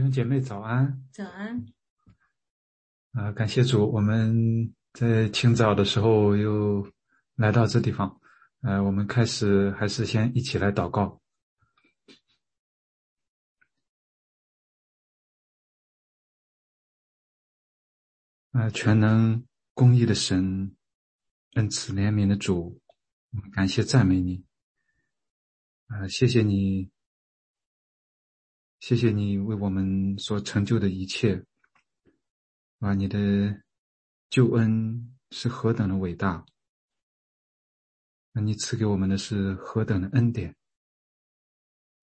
弟兄姐妹早安，早安。啊，感谢主，我们在清早的时候又来到这地方。呃，我们开始还是先一起来祷告。啊，全能公义的神，恩慈怜悯的主，感谢赞美你。啊，谢谢你。谢谢你为我们所成就的一切，啊，你的救恩是何等的伟大！那你赐给我们的是何等的恩典！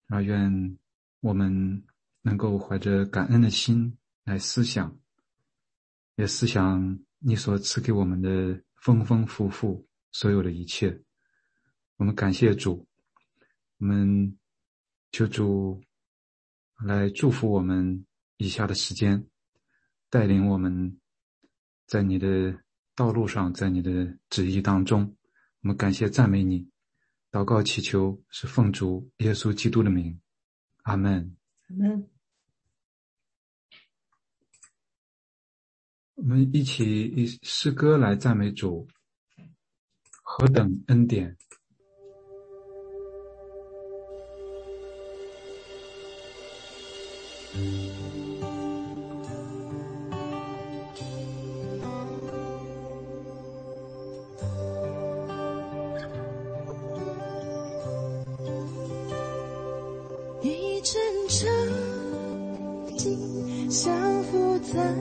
啊，愿我们能够怀着感恩的心来思想，也思想你所赐给我们的丰丰富富所有的一切。我们感谢主，我们求主。来祝福我们以下的时间，带领我们在你的道路上，在你的旨意当中，我们感谢赞美你，祷告祈求是奉主耶稣基督的名，阿门。阿门。我们一起以诗歌来赞美主，何等恩典。阵沉静，相扶在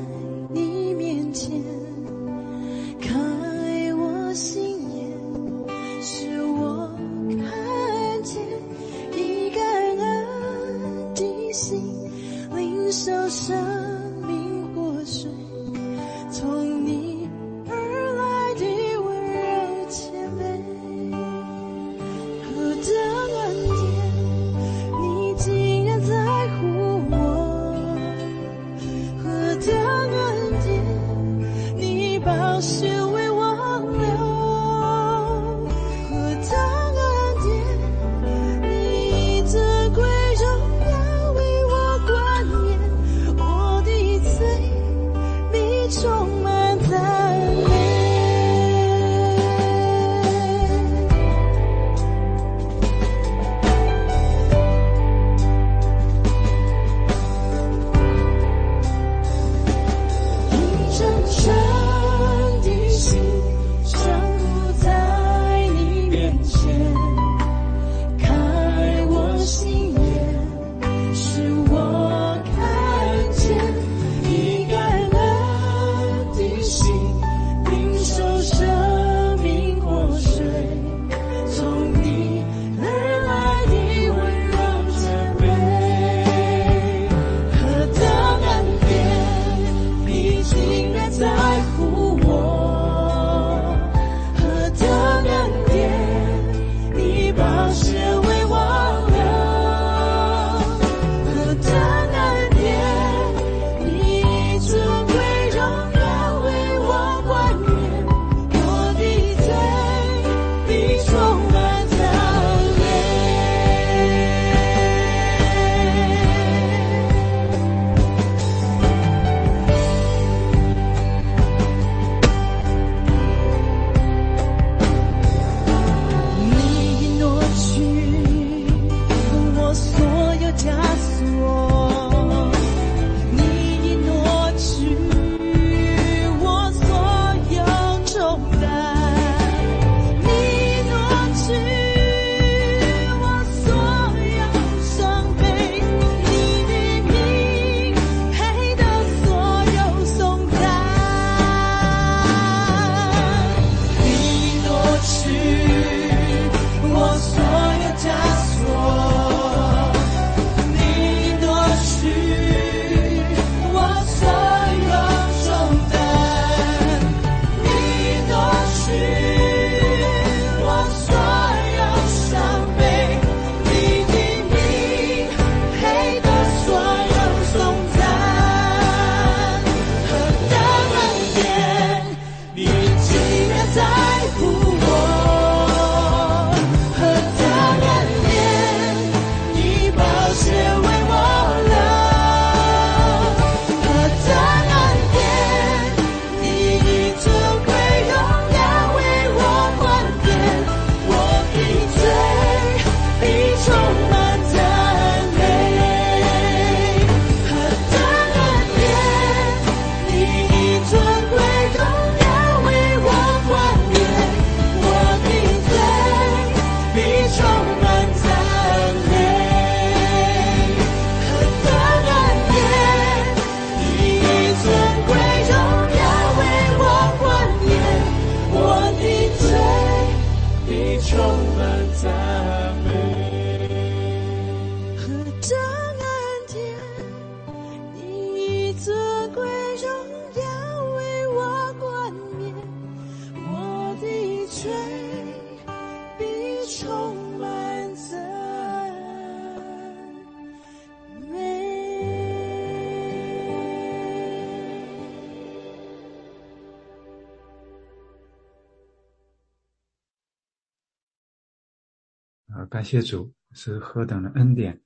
感谢主，是何等的恩典。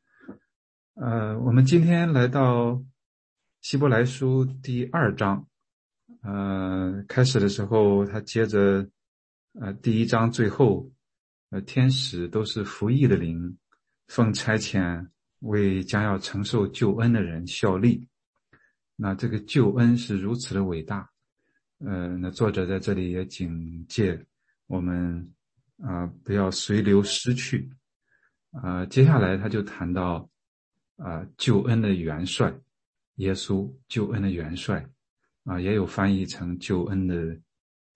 呃，我们今天来到希伯来书第二章。呃，开始的时候，他接着呃第一章最后，呃，天使都是服役的灵，奉差遣为将要承受救恩的人效力。那这个救恩是如此的伟大。呃，那作者在这里也警戒我们啊，不要随流失去。啊，接下来他就谈到啊，救恩的元帅，耶稣救恩的元帅。啊，也有翻译成救恩的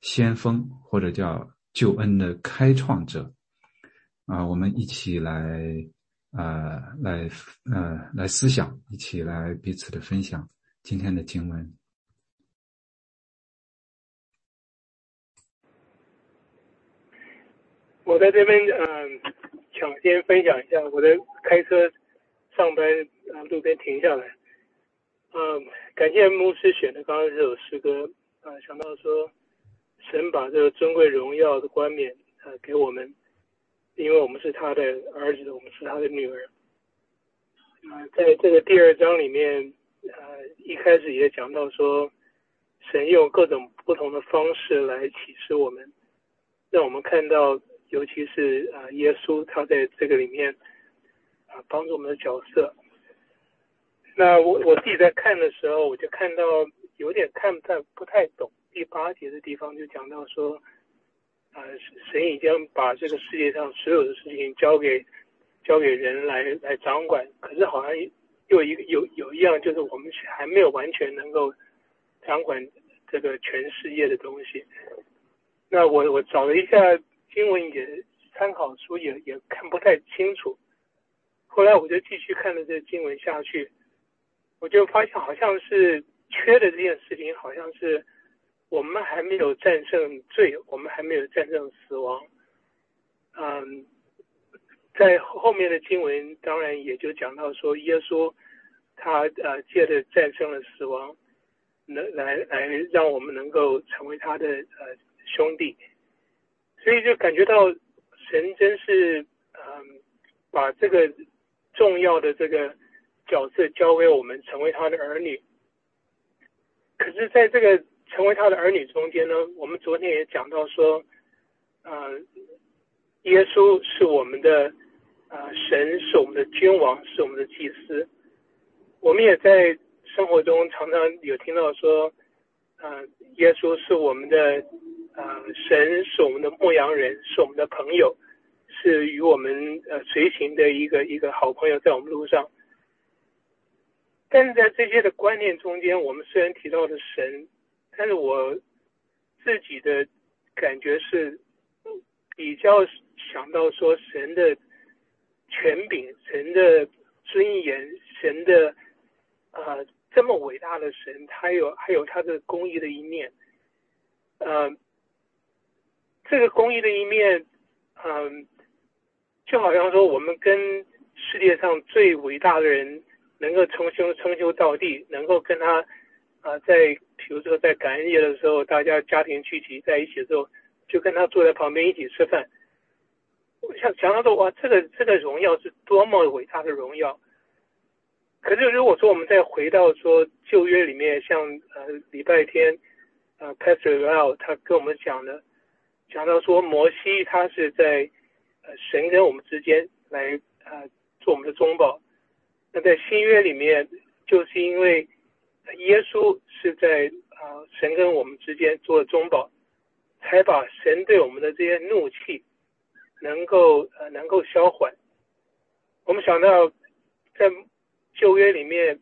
先锋，或者叫救恩的开创者。啊，我们一起来，呃，来，呃，来思想，一起来彼此的分享今天的经文。我在这边，嗯，抢先分享一下，我在开车上班，啊，路边停下来。嗯，感谢牧师选的刚刚这首诗歌啊，想到说神把这个尊贵荣耀的冠冕啊给我们，因为我们是他的儿子，我们是他的女儿。啊，在这个第二章里面，啊，一开始也讲到说，神用各种不同的方式来启示我们，让我们看到，尤其是啊，耶稣他在这个里面啊帮助我们的角色。那我我自己在看的时候，我就看到有点看不太不太懂第八节的地方，就讲到说，啊，神已经把这个世界上所有的事情交给交给人来来掌管，可是好像又一个有有一样，就是我们还没有完全能够掌管这个全世界的东西。那我我找了一下经文，也参考书也也看不太清楚。后来我就继续看了这经文下去。我就发现好像是缺的这件事情，好像是我们还没有战胜罪，我们还没有战胜死亡。嗯，在后面的经文当然也就讲到说，耶稣他呃借着战胜了死亡，能来来让我们能够成为他的呃兄弟，所以就感觉到神真是嗯把这个重要的这个。角色交给我们，成为他的儿女。可是，在这个成为他的儿女中间呢，我们昨天也讲到说，呃，耶稣是我们的呃神，是我们的君王，是我们的祭司。我们也在生活中常常有听到说，啊，耶稣是我们的呃神，是我们的牧羊人，是我们的朋友，是与我们呃随行的一个一个好朋友，在我们路上。但是在这些的观念中间，我们虽然提到的神，但是我自己的感觉是比较想到说神的权柄、神的尊严、神的呃这么伟大的神，他有还有他的公义的一面，呃，这个公益的一面，嗯，就好像说我们跟世界上最伟大的人。能够称兄称兄道弟，能够跟他啊，在比如说在感恩节的时候，大家家庭聚集在一起的时候，就跟他坐在旁边一起吃饭。我想想到说，哇，这个这个荣耀是多么伟大的荣耀。可是如果说我们再回到说旧约里面，像呃礼拜天啊，Pastor L 他跟我们讲的，讲到说摩西他是在呃神跟我们之间来呃做我们的中保。那在新约里面，就是因为耶稣是在啊神跟我们之间做了中保，才把神对我们的这些怒气能够呃能够消缓。我们想到在旧约里面，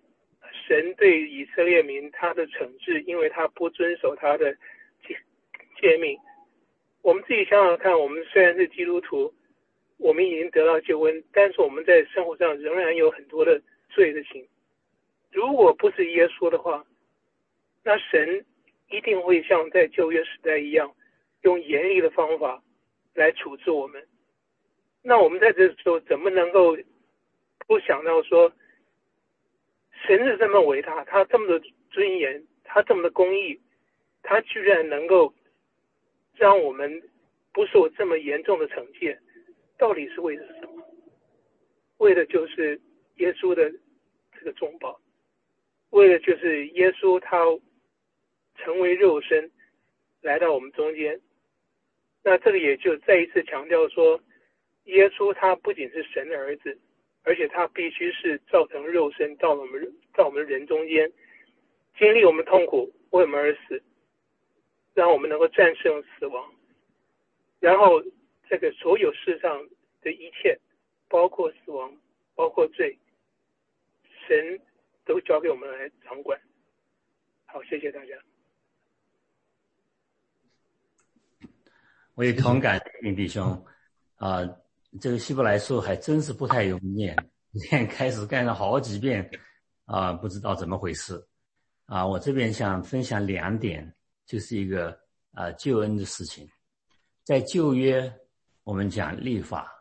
神对以色列民他的惩治，因为他不遵守他的诫诫命。我们自己想想看，我们虽然是基督徒。我们已经得到救恩，但是我们在生活上仍然有很多的罪的情。如果不是耶稣的话，那神一定会像在旧约时代一样，用严厉的方法来处置我们。那我们在这时候怎么能够不想到说，神是这么伟大，他这么的尊严，他这么的公义，他居然能够让我们不受这么严重的惩戒？到底是为了什么？为的就是耶稣的这个中保，为的就是耶稣他成为肉身来到我们中间。那这个也就再一次强调说，耶稣他不仅是神的儿子，而且他必须是造成肉身到我们到我们人中间，经历我们痛苦，为我们而死，让我们能够战胜死亡，然后这个所有世上的一切，包括死亡，包括罪，神都交给我们来掌管。好，谢谢大家。我也同感，弟兄啊，这个希伯来书还真是不太容易念，念开始干了好几遍啊，不知道怎么回事啊。我这边想分享两点，就是一个啊救恩的事情。在旧约我们讲立法，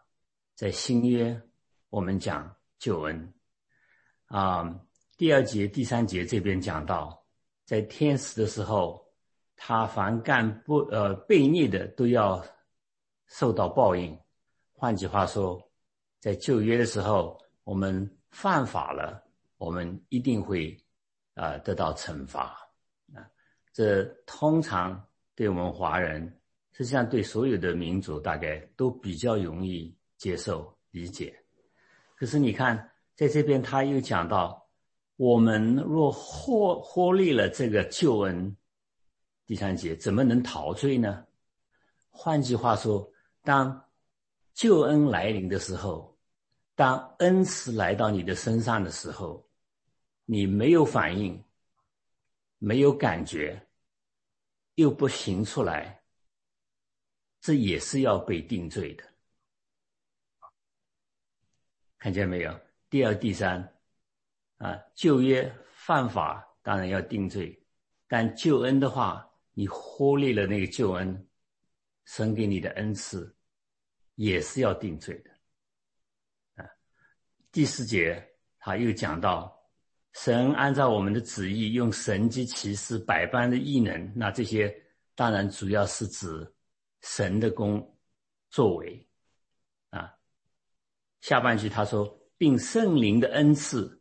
在新约我们讲救恩啊。第二节、第三节这边讲到，在天使的时候。他凡干不呃悖逆的，都要受到报应。换句话说，在旧约的时候，我们犯法了，我们一定会啊得到惩罚。这通常对我们华人，实际上对所有的民族，大概都比较容易接受理解。可是你看，在这边他又讲到，我们若获获利了这个救恩。第三节怎么能陶醉呢？换句话说，当救恩来临的时候，当恩慈来到你的身上的时候，你没有反应，没有感觉，又不行出来，这也是要被定罪的。看见没有？第二、第三，啊，旧约犯法当然要定罪，但救恩的话。你忽略了那个救恩，神给你的恩赐，也是要定罪的。啊，第四节他又讲到，神按照我们的旨意，用神迹奇事百般的异能，那这些当然主要是指神的功作为。啊，下半句他说，并圣灵的恩赐，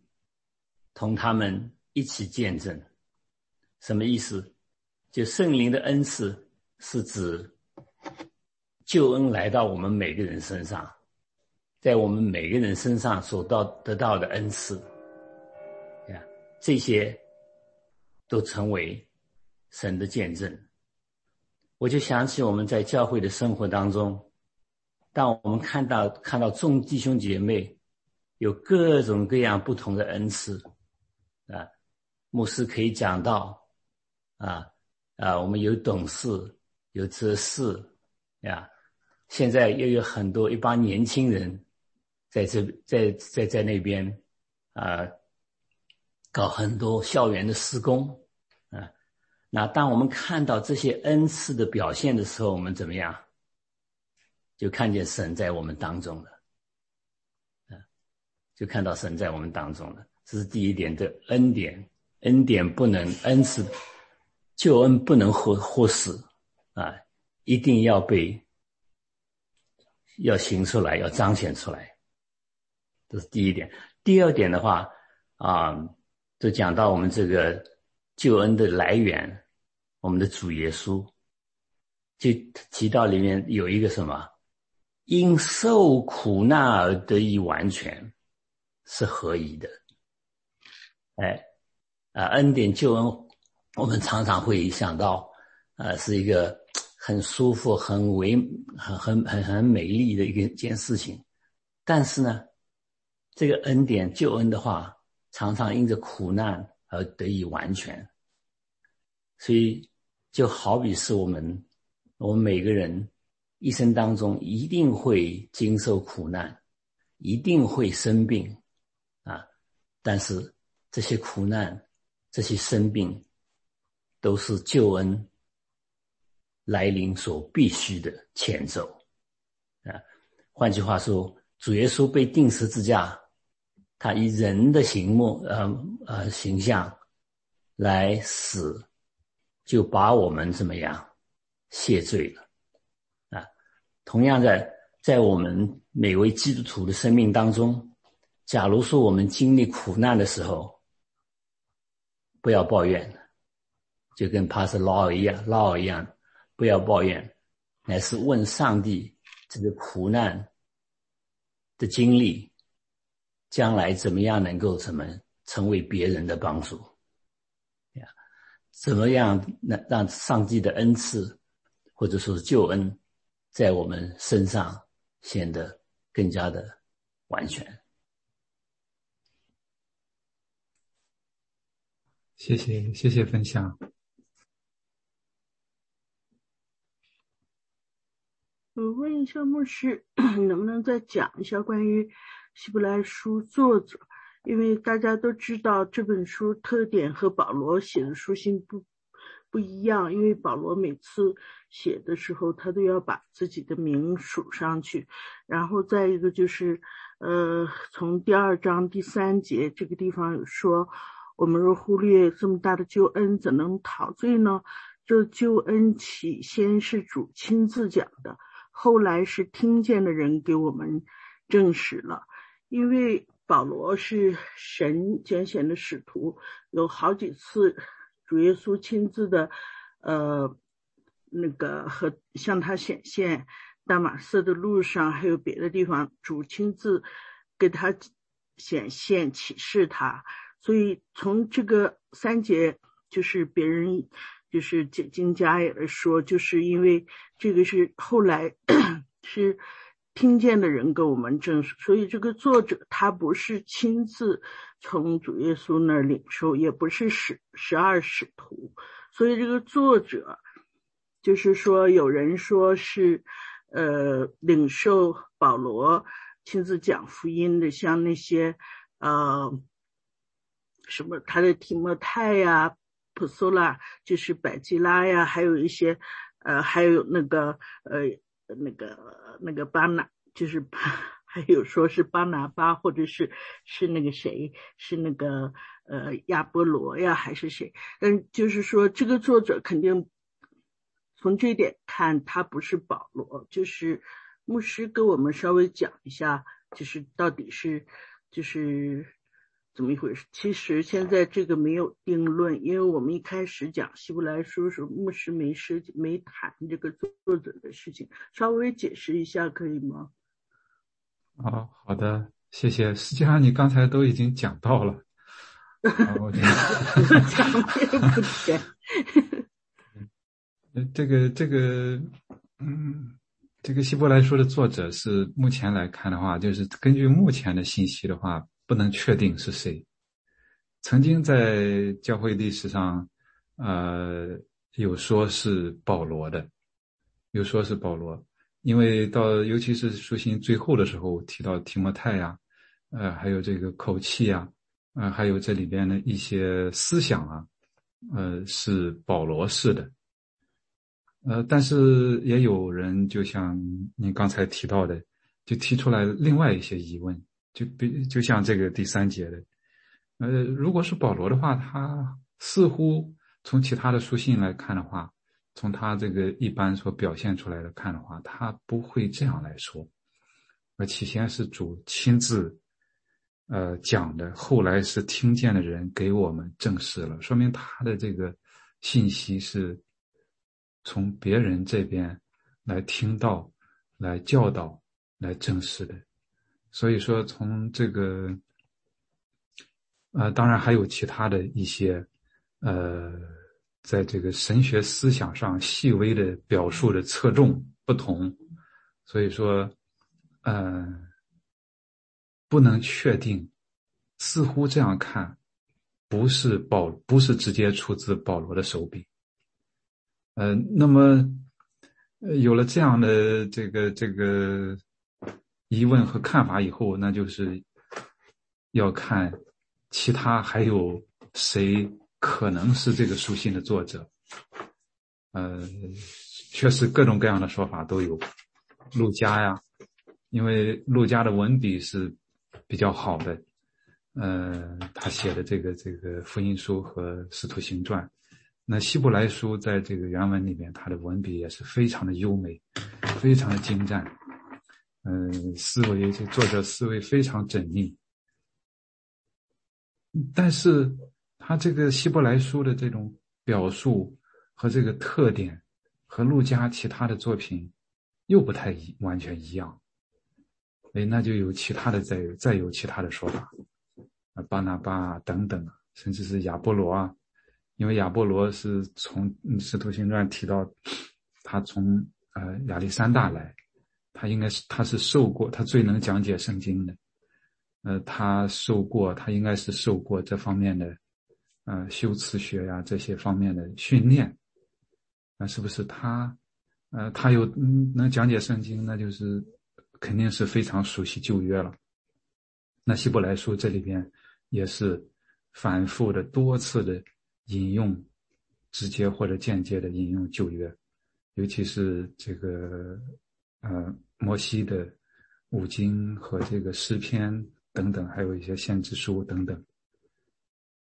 同他们一起见证，什么意思？就圣灵的恩赐是指救恩来到我们每个人身上，在我们每个人身上所到得到的恩赐，这些都成为神的见证。我就想起我们在教会的生活当中，当我们看到看到众弟兄姐妹有各种各样不同的恩赐，啊，牧师可以讲到，啊。啊，我们有懂事，有知识，呀，现在又有很多一帮年轻人，在这在在在那边，啊，搞很多校园的施工，啊，那当我们看到这些恩赐的表现的时候，我们怎么样？就看见神在我们当中了，啊，就看到神在我们当中了。这是第一点的恩典，恩典不能恩赐。救恩不能忽忽视啊，一定要被要行出来，要彰显出来，这是第一点。第二点的话啊，就讲到我们这个救恩的来源，我们的主耶稣，就提到里面有一个什么，因受苦难而得以完全，是合一的。哎，啊，恩典救恩。我们常常会想到，呃，是一个很舒服、很唯、很很很很美丽的一个一件事情。但是呢，这个恩典救恩的话，常常因着苦难而得以完全。所以，就好比是我们，我们每个人一生当中一定会经受苦难，一定会生病，啊，但是这些苦难、这些生病。都是救恩来临所必须的前奏啊！换句话说，主耶稣被钉十字架，他以人的形目，呃呃形象来死，就把我们怎么样谢罪了啊？同样在在我们每位基督徒的生命当中，假如说我们经历苦难的时候，不要抱怨，就跟 Pastor Law 一样，Law 一样，不要抱怨，乃是问上帝这个苦难的经历，将来怎么样能够怎么成为别人的帮助呀？怎么样能让上帝的恩赐或者说是救恩在我们身上显得更加的完全？谢谢，谢谢分享。我问一下牧师，能不能再讲一下关于《希伯来书》作者？因为大家都知道这本书特点和保罗写的书信不不一样，因为保罗每次写的时候，他都要把自己的名署上去。然后再一个就是，呃，从第二章第三节这个地方有说。我们若忽略这么大的救恩，怎能陶醉呢？这救恩起先是主亲自讲的，后来是听见的人给我们证实了。因为保罗是神拣选的使徒，有好几次主耶稣亲自的，呃，那个和向他显现，大马色的路上，还有别的地方，主亲自给他显现启示他。所以从这个三节，就是别人，就是解经家也来说，就是因为这个是后来 是听见的人跟我们证实，所以这个作者他不是亲自从主耶稣那儿领受，也不是使十二使徒，所以这个作者就是说，有人说是呃领受保罗亲自讲福音的，像那些呃。什么？他的提摩太呀、普苏拉，就是百基拉呀，还有一些，呃，还有那个，呃，那个那个巴拿，就是 还有说是巴拿巴，或者是是那个谁，是那个呃亚波罗呀，还是谁？嗯，就是说这个作者肯定从这点看，他不是保罗，就是牧师跟我们稍微讲一下，就是到底是就是。怎么一回事？其实现在这个没有定论，因为我们一开始讲希伯来书时，牧师没涉及、没谈这个作者的事情，稍微解释一下可以吗？哦，好的，谢谢。实际上你刚才都已经讲到了，我讲也不甜。这个这个，嗯，这个希伯来书的作者是目前来看的话，就是根据目前的信息的话。不能确定是谁。曾经在教会历史上，呃，有说是保罗的，有说是保罗，因为到尤其是书信最后的时候提到提摩太呀，呃，还有这个口气呀，呃，还有这里边的一些思想啊，呃，是保罗式的。呃，但是也有人就像你刚才提到的，就提出来另外一些疑问。就比就像这个第三节的，呃，如果是保罗的话，他似乎从其他的书信来看的话，从他这个一般所表现出来的看的话，他不会这样来说。而起先是主亲自，呃讲的，后来是听见的人给我们证实了，说明他的这个信息是从别人这边来听到、来教导、来证实的。所以说，从这个，呃，当然还有其他的一些，呃，在这个神学思想上细微的表述的侧重不同，所以说，呃，不能确定，似乎这样看，不是保，不是直接出自保罗的手笔，呃，那么，有了这样的这个这个。疑问和看法以后，那就是要看其他还有谁可能是这个书信的作者。呃，确实各种各样的说法都有。陆家呀，因为陆家的文笔是比较好的，呃，他写的这个这个福音书和使徒行传，那希伯来书在这个原文里面，他的文笔也是非常的优美，非常的精湛。嗯，思维这作者思维非常缜密，但是他这个希伯来书的这种表述和这个特点，和路加其他的作品又不太一完全一样。哎，那就有其他的再有再有其他的说法，啊，巴拿巴等等，甚至是亚波罗啊，因为亚波罗是从《使徒行传》提到，他从呃亚历山大来，他应该是他是受过，他最能讲解圣经的，呃，他受过，他应该是受过这方面的，呃，修辞学呀这些方面的训练，那是不是他，呃，他有能讲解圣经，那就是。肯定是非常熟悉旧约了。那希伯来书这里边也是反复的、多次的引用，直接或者间接的引用旧约，尤其是这个呃摩西的五经和这个诗篇等等，还有一些先知书等等。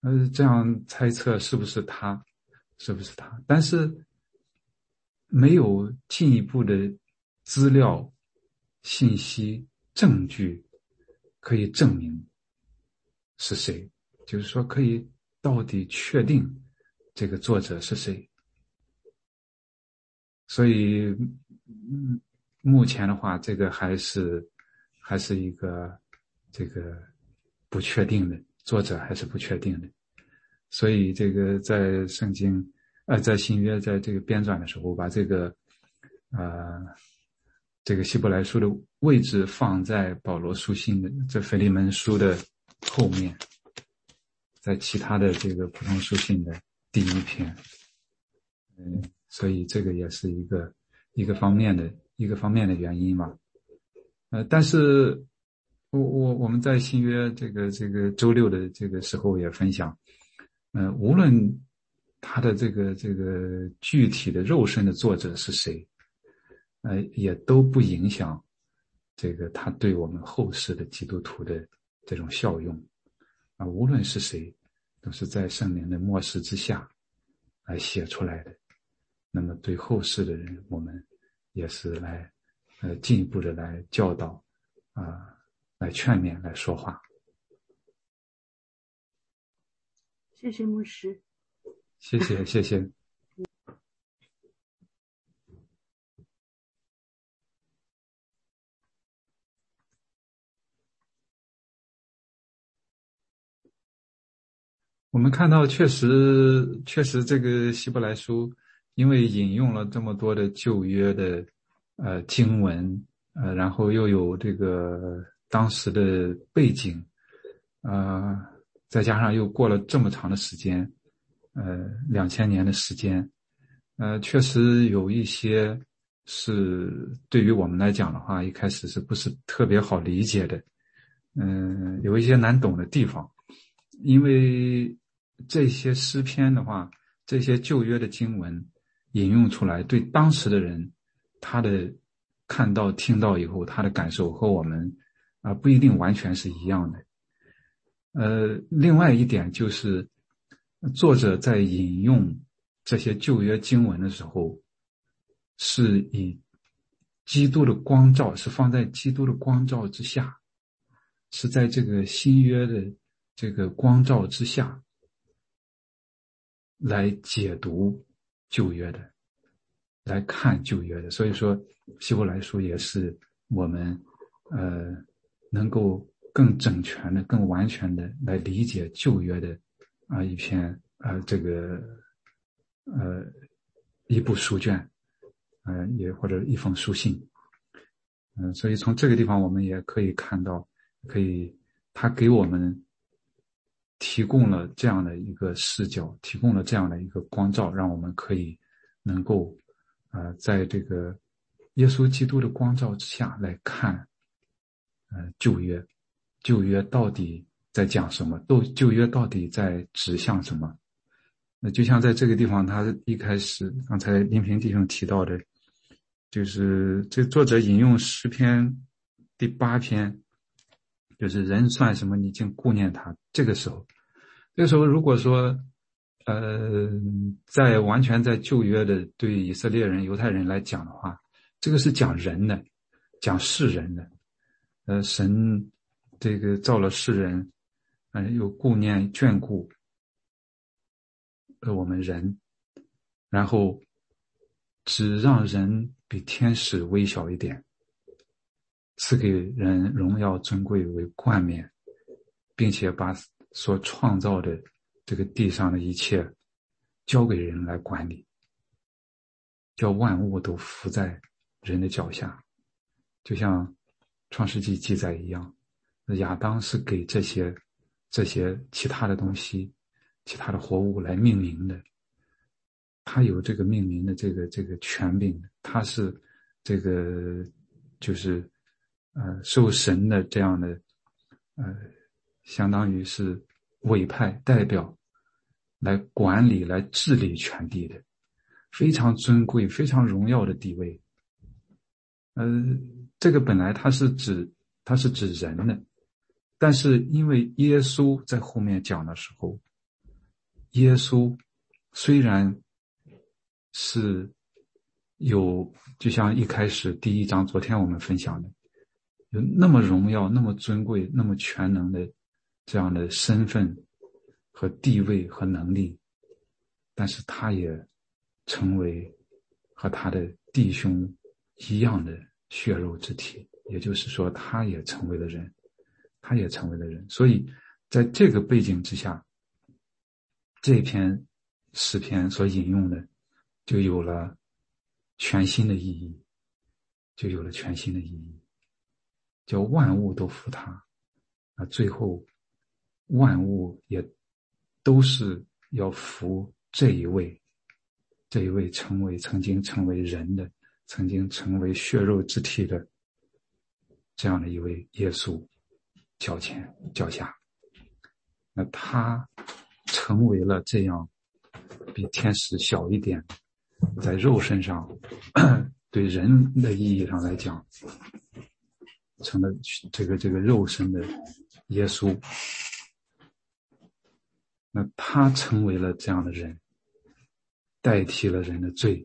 呃，这样猜测是不是他？是不是他？但是没有进一步的资料。信息证据可以证明是谁，就是说可以到底确定这个作者是谁。所以，嗯，目前的话，这个还是还是一个这个不确定的作者，还是不确定的。所以，这个在圣经，呃，在新约在这个编纂的时候，把这个，呃。这个希伯来书的位置放在保罗书信的这腓利门书的后面，在其他的这个普通书信的第一篇，嗯，所以这个也是一个一个方面的一个方面的原因嘛，呃，但是我我我们在新约这个这个周六的这个时候也分享，呃，无论他的这个这个具体的肉身的作者是谁。呃，也都不影响这个他对我们后世的基督徒的这种效用啊。无论是谁，都是在圣灵的漠视之下来写出来的。那么对后世的人，我们也是来呃进一步的来教导啊，来劝勉，来说话。谢谢牧师。谢谢，谢谢。我们看到，确实，确实，这个希伯来书，因为引用了这么多的旧约的，呃，经文，呃，然后又有这个当时的背景，呃，再加上又过了这么长的时间，呃，两千年的时间，呃，确实有一些是对于我们来讲的话，一开始是不是特别好理解的？嗯，有一些难懂的地方，因为。这些诗篇的话，这些旧约的经文引用出来，对当时的人，他的看到、听到以后，他的感受和我们啊不一定完全是一样的。呃，另外一点就是，作者在引用这些旧约经文的时候，是以基督的光照，是放在基督的光照之下，是在这个新约的这个光照之下。来解读旧约的，来看旧约的，所以说希伯来书也是我们呃能够更整全的、更完全的来理解旧约的啊一篇啊这个呃一部书卷，呃也或者一封书信，嗯，所以从这个地方我们也可以看到，可以他给我们。提供了这样的一个视角，提供了这样的一个光照，让我们可以能够，呃，在这个耶稣基督的光照之下来看，呃，旧约，旧约到底在讲什么？都旧约到底在指向什么？那就像在这个地方，他一开始刚才林平弟兄提到的，就是这作者引用诗篇第八篇。就是人算什么？你竟顾念他。这个时候，这个时候，如果说，呃，在完全在旧约的对以色列人、犹太人来讲的话，这个是讲人的，讲世人的。呃，神这个造了世人，嗯，又顾念眷顾，呃，我们人，然后只让人比天使微小一点，赐给人荣耀尊贵为冠冕，并且把所创造的这个地上的一切交给人来管理，叫万物都伏在人的脚下，就像创世纪记载一样，亚当是给这些。这些其他的东西，其他的活物来命名的，他有这个命名的这个这个权柄，他是这个就是呃受神的这样的呃，相当于是委派代表来管理、来治理全地的，非常尊贵、非常荣耀的地位。呃，这个本来它是指它是指人的。但是，因为耶稣在后面讲的时候，耶稣虽然是有，就像一开始第一章，昨天我们分享的，有那么荣耀、那么尊贵、那么全能的这样的身份和地位和能力，但是他也成为和他的弟兄一样的血肉之体，也就是说，他也成为了人。他也成为了人，所以在这个背景之下，这篇诗篇所引用的就有了全新的意义，就有了全新的意义，叫万物都服他，啊，最后万物也都是要服这一位，这一位成为曾经成为人的，曾经成为血肉之体的这样的一位耶稣。脚前脚下，那他成为了这样比天使小一点，在肉身上，对人的意义上来讲，成了这个这个肉身的耶稣。那他成为了这样的人，代替了人的罪，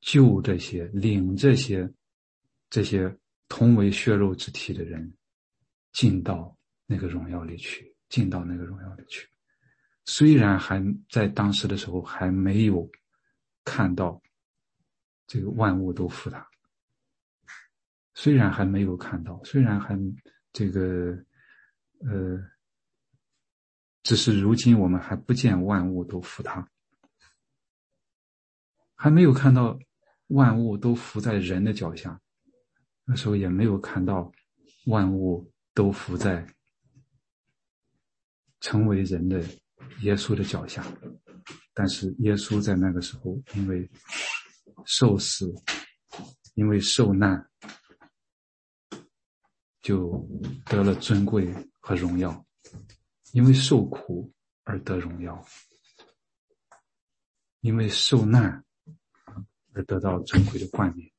救这些领这些这些同为血肉之体的人。进到那个荣耀里去，进到那个荣耀里去。虽然还在当时的时候还没有看到这个万物都复他，虽然还没有看到，虽然还这个呃，只是如今我们还不见万物都服他，还没有看到万物都伏在人的脚下，那时候也没有看到万物。都伏在成为人的耶稣的脚下，但是耶稣在那个时候，因为受死，因为受难，就得了尊贵和荣耀；因为受苦而得荣耀；因为受难而得到尊贵的冠冕。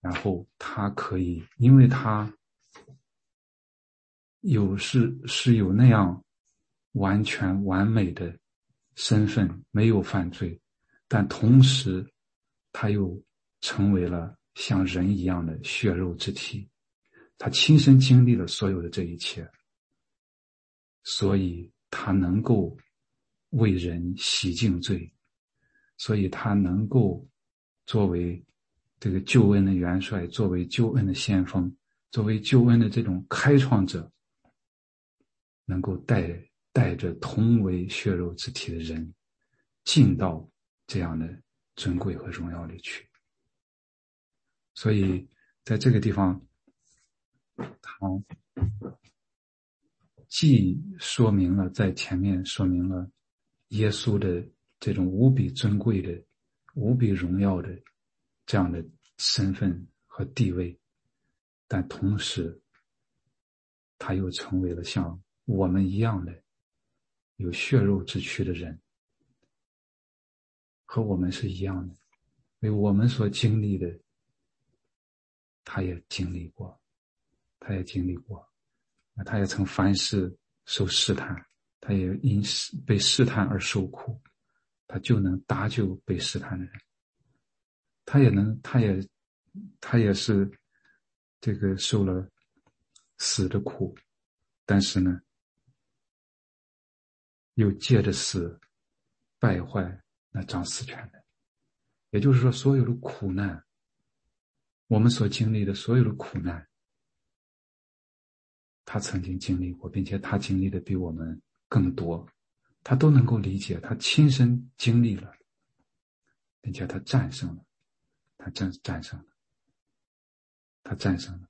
然后他可以，因为他。有是是有那样完全完美的身份，没有犯罪，但同时他又成为了像人一样的血肉之体，他亲身经历了所有的这一切，所以他能够为人洗净罪，所以他能够作为这个救恩的元帅，作为救恩的先锋，作为救恩的这种开创者。能够带带着同为血肉之体的人，进到这样的尊贵和荣耀里去。所以，在这个地方，他既说明了在前面说明了耶稣的这种无比尊贵的、无比荣耀的这样的身份和地位，但同时，他又成为了像。我们一样的有血肉之躯的人，和我们是一样的，为我们所经历的，他也经历过，他也经历过，那他也曾凡事受试探，他也因试被试探而受苦，他就能搭救被试探的人，他也能，他也，他也是这个受了死的苦，但是呢。又借着死败坏那掌死权的。也就是说，所有的苦难，我们所经历的所有的苦难，他曾经经历过，并且他经历的比我们更多，他都能够理解，他亲身经历了，并且他战胜了，他战战胜了，他战胜了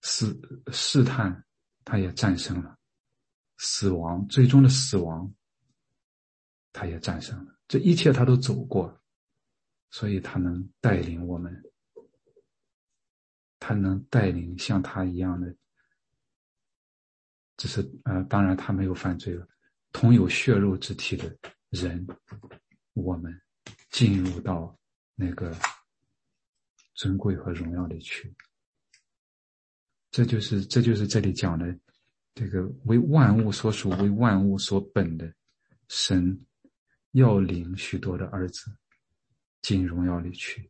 试试探，他也战胜了死亡，最终的死亡，他也战胜了，这一切他都走过。所以他能带领我们，他能带领像他一样的，只是呃，当然他没有犯罪了，同有血肉之体的人，我们进入到那个尊贵和荣耀里去。这就是这就是这里讲的，这个为万物所属、为万物所本的神，要领许多的儿子。进荣耀里去，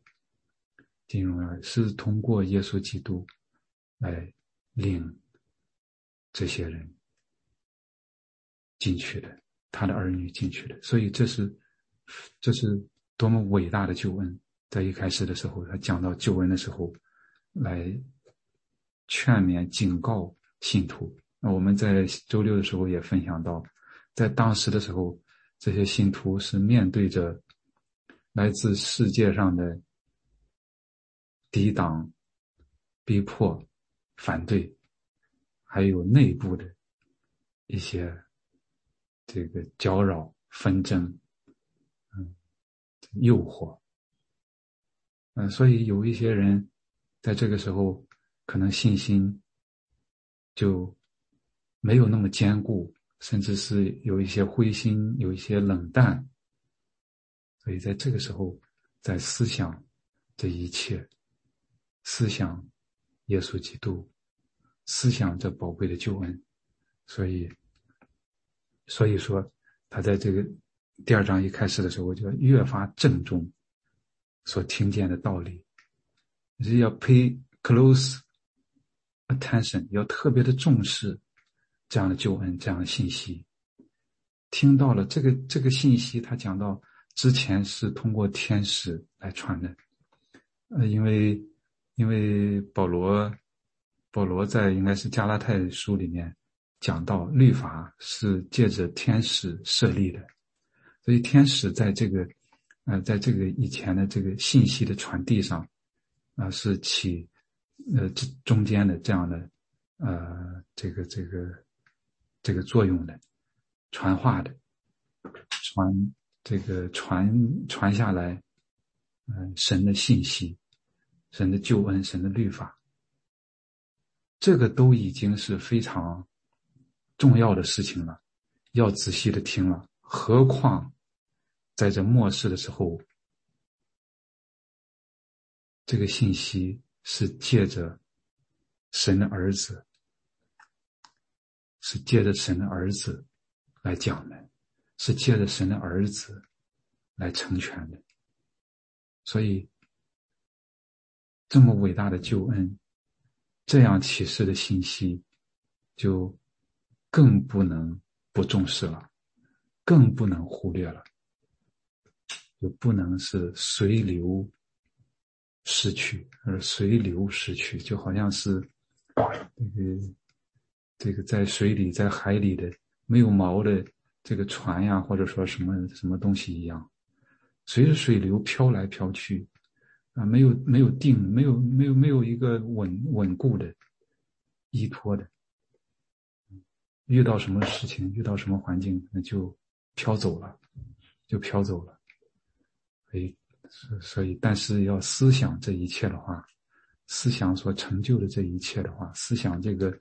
进荣耀是通过耶稣基督来领这些人进去的，他的儿女进去的。所以这是这是多么伟大的救恩！在一开始的时候，他讲到救恩的时候，来劝勉、警告信徒。那我们在周六的时候也分享到，在当时的时候，这些信徒是面对着。来自世界上的抵挡、逼迫、反对，还有内部的一些这个搅扰、纷争，嗯，诱惑，嗯，所以有一些人在这个时候可能信心就没有那么坚固，甚至是有一些灰心，有一些冷淡。所以在这个时候，在思想这一切，思想耶稣基督，思想这宝贵的救恩，所以，所以说他在这个第二章一开始的时候，我就越发郑重所听见的道理，是要 pay close attention，要特别的重视这样的救恩，这样的信息。听到了这个这个信息，他讲到。之前是通过天使来传的，呃，因为因为保罗保罗在应该是加拉太书里面讲到律法是借着天使设立的，所以天使在这个呃在这个以前的这个信息的传递上啊是起呃这中间的这样的呃这个这个这个作用的传话的传。这个传传下来，嗯，神的信息，神的救恩，神的律法，这个都已经是非常重要的事情了，要仔细的听了。何况在这末世的时候，这个信息是借着神的儿子，是借着神的儿子来讲的。是借着神的儿子来成全的，所以这么伟大的救恩，这样启示的信息，就更不能不重视了，更不能忽略了，就不能是随流失去，而随流失去，就好像是这个这个在水里、在海里的没有锚的。这个船呀，或者说什么什么东西一样，随着水流飘来飘去，啊，没有没有定，没有没有没有一个稳稳固的依托的，遇到什么事情，遇到什么环境，那就飘走了，就飘走了。所以，所以，但是要思想这一切的话，思想所成就的这一切的话，思想这个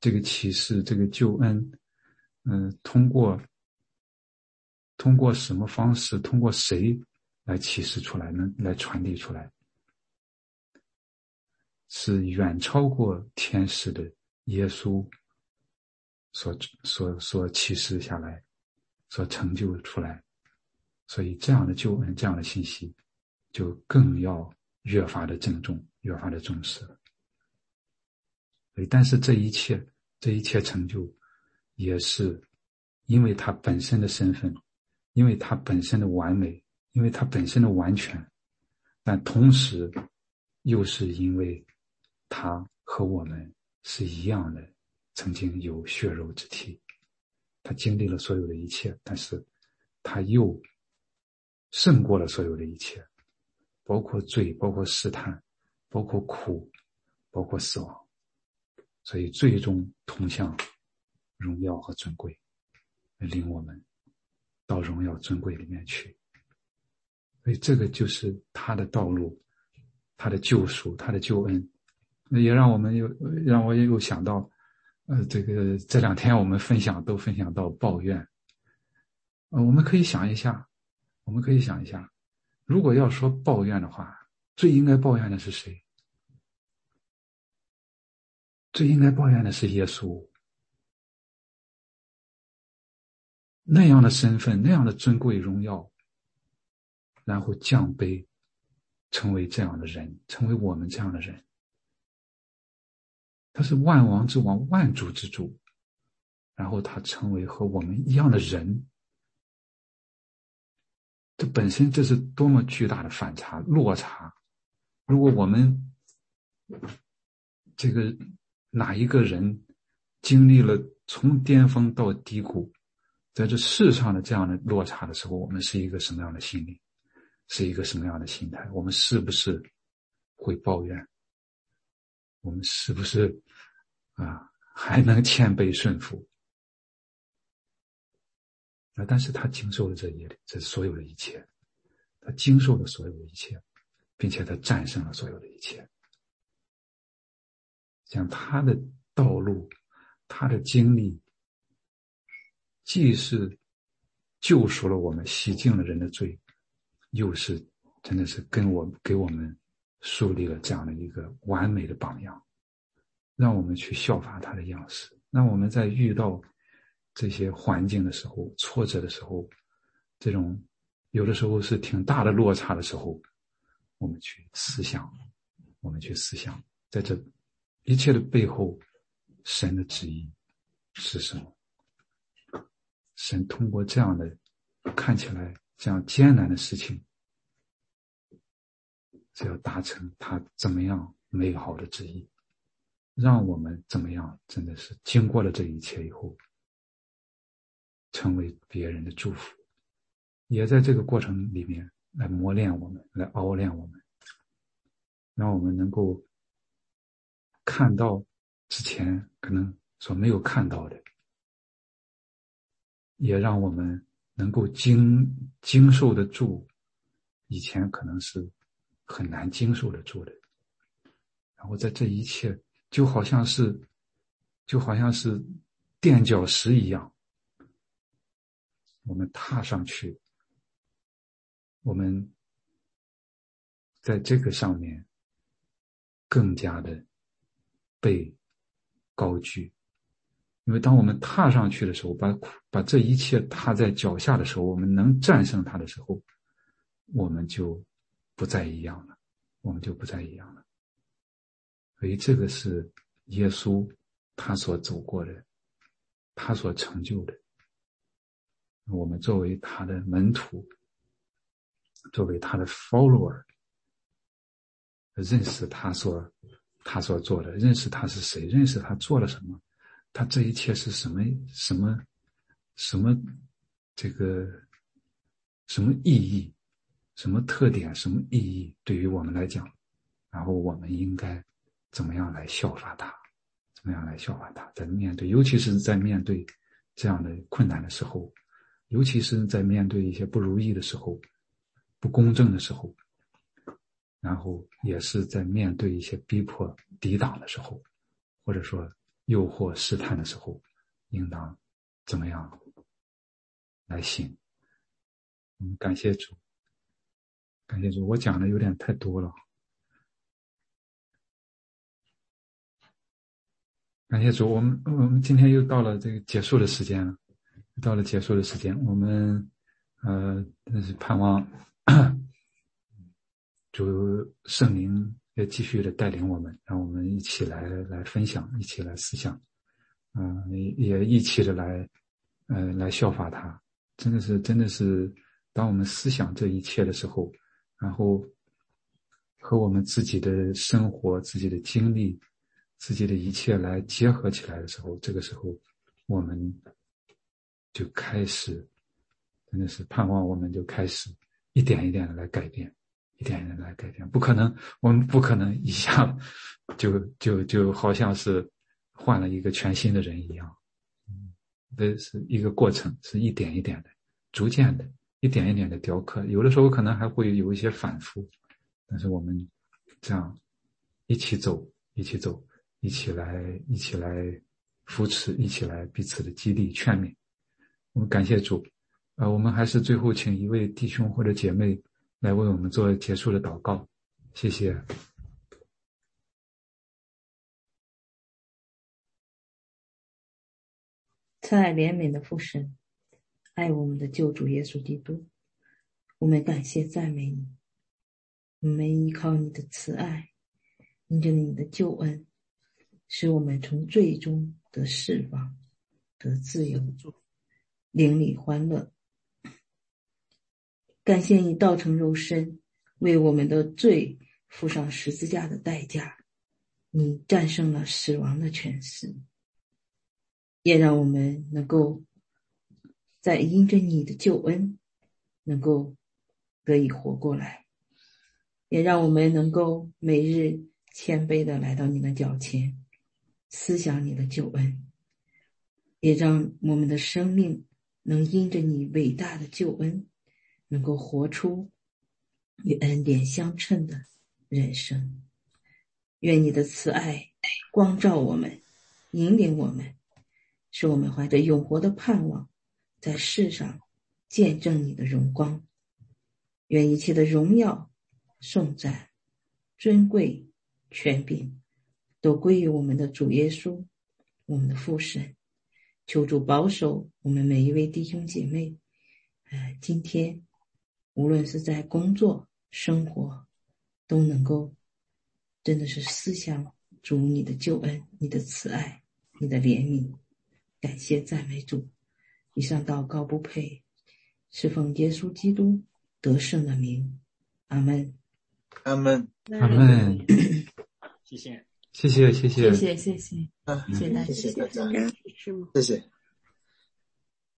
这个启示，这个救恩，嗯，通过。通过什么方式？通过谁来启示出来呢？来传递出来，是远超过天使的耶稣所所所启示下来，所成就出来。所以，这样的救恩，这样的信息，就更要越发的郑重，越发的重视了。所以，但是这一切，这一切成就，也是因为他本身的身份，因为他本身的完美，因为他本身的完全，但同时，又是因为他和我们是一样的，曾经有血肉之体，他经历了所有的一切，但是他又胜过了所有的一切，包括罪，包括试探，包括苦，包括死亡，所以最终通向荣耀和尊贵。领我们到荣耀尊贵里面去，所以这个就是他的道路，他的救赎，他的救恩。那也让我们又让我又想到，呃，这个这两天我们分享都分享到抱怨，呃，我们可以想一下，我们可以想一下，如果要说抱怨的话，最应该抱怨的是谁？最应该抱怨的是耶稣。那样的身份，那样的尊贵荣耀，然后降卑，成为这样的人，成为我们这样的人。他是万王之王，万主之主，然后他成为和我们一样的人。这本身这是多么巨大的反差落差！如果我们这个哪一个人经历了从巅峰到低谷？在这世上的这样的落差的时候，我们是一个什么样的心理？是一个什么样的心态？我们是不是会抱怨？我们是不是啊还能谦卑顺服？啊！但是他经受了这一这所有的一切，他经受了所有的一切，并且他战胜了所有的一切。像他的道路，他的经历。既是救赎了我们、洗净了人的罪，又是真的是跟我给我们树立了这样的一个完美的榜样，让我们去效法他的样式。让我们在遇到这些环境的时候、挫折的时候，这种有的时候是挺大的落差的时候，我们去思想，我们去思想，在这一切的背后，神的旨意是什么？神通过这样的看起来这样艰难的事情，只要达成他怎么样美好的旨意，让我们怎么样，真的是经过了这一切以后，成为别人的祝福，也在这个过程里面来磨练我们，来熬练我们，让我们能够看到之前可能所没有看到的。也让我们能够经经受得住，以前可能是很难经受得住的。然后在这一切，就好像是，就好像是垫脚石一样，我们踏上去，我们在这个上面更加的被高举。因为当我们踏上去的时候，把把这一切踏在脚下的时候，我们能战胜它的时候，我们就不再一样了，我们就不再一样了。所以这个是耶稣他所走过的，他所成就的。我们作为他的门徒，作为他的 follower，认识他所他所做的，认识他是谁，认识他做了什么。他这一切是什么什么什么这个什么意义，什么特点，什么意义？对于我们来讲，然后我们应该怎么样来效法他？怎么样来效法他？在面对，尤其是在面对这样的困难的时候，尤其是在面对一些不如意的时候、不公正的时候，然后也是在面对一些逼迫、抵挡的时候，或者说。诱惑试探的时候，应当怎么样来行？嗯，感谢主，感谢主。我讲的有点太多了，感谢主。我们我们今天又到了这个结束的时间了，到了结束的时间，我们呃，那是盼望主圣灵。也继续的带领我们，让我们一起来来分享，一起来思想，嗯，也一起的来呃，来效法他。真的是，真的是，当我们思想这一切的时候，然后和我们自己的生活、自己的经历、自己的一切来结合起来的时候，这个时候我们就开始，真的是盼望我们就开始一点一点的来改变，一点一点来改变。不可能，我们不可能一下就就就好像是换了一个全新的人一样。这是一个过程，是一点一点的、逐渐的、一点一点的雕刻。有的时候可能还会有一些反复，但是我们这样一起走，一起走，一起来，一起来扶持，一起来彼此的激励、劝勉。我们感谢主。呃，我们还是最后请一位弟兄或者姐妹来为我们做结束的祷告。谢谢。慈爱怜悯的父神，爱我们的救主耶稣基督，我们感谢赞美你。我们依靠你的慈爱，因着你的救恩，使我们从最终得释放、得自由，灵里欢乐。感谢你道成肉身，为我们的罪付上十字架的代价，你战胜了死亡的权势。也让我们能够在因着你的救恩，能够得以活过来；也让我们能够每日谦卑的来到你的脚前，思想你的救恩；也让我们的生命能因着你伟大的救恩，能够活出与恩典相称的人生。愿你的慈爱光照我们，引领我们。使我们怀着永活的盼望，在世上见证你的荣光。愿一切的荣耀、颂赞、尊贵、权柄，都归于我们的主耶稣，我们的父神。求主保守我们每一位弟兄姐妹。呃，今天无论是在工作、生活，都能够真的是思想主你的救恩、你的慈爱、你的怜悯。感谢赞美主，以上祷告不配，是奉耶稣基督得胜的名，阿门，阿门，阿门。谢谢，谢谢，谢谢，谢谢，谢谢，谢谢大家，谢谢大家，是吗？谢谢。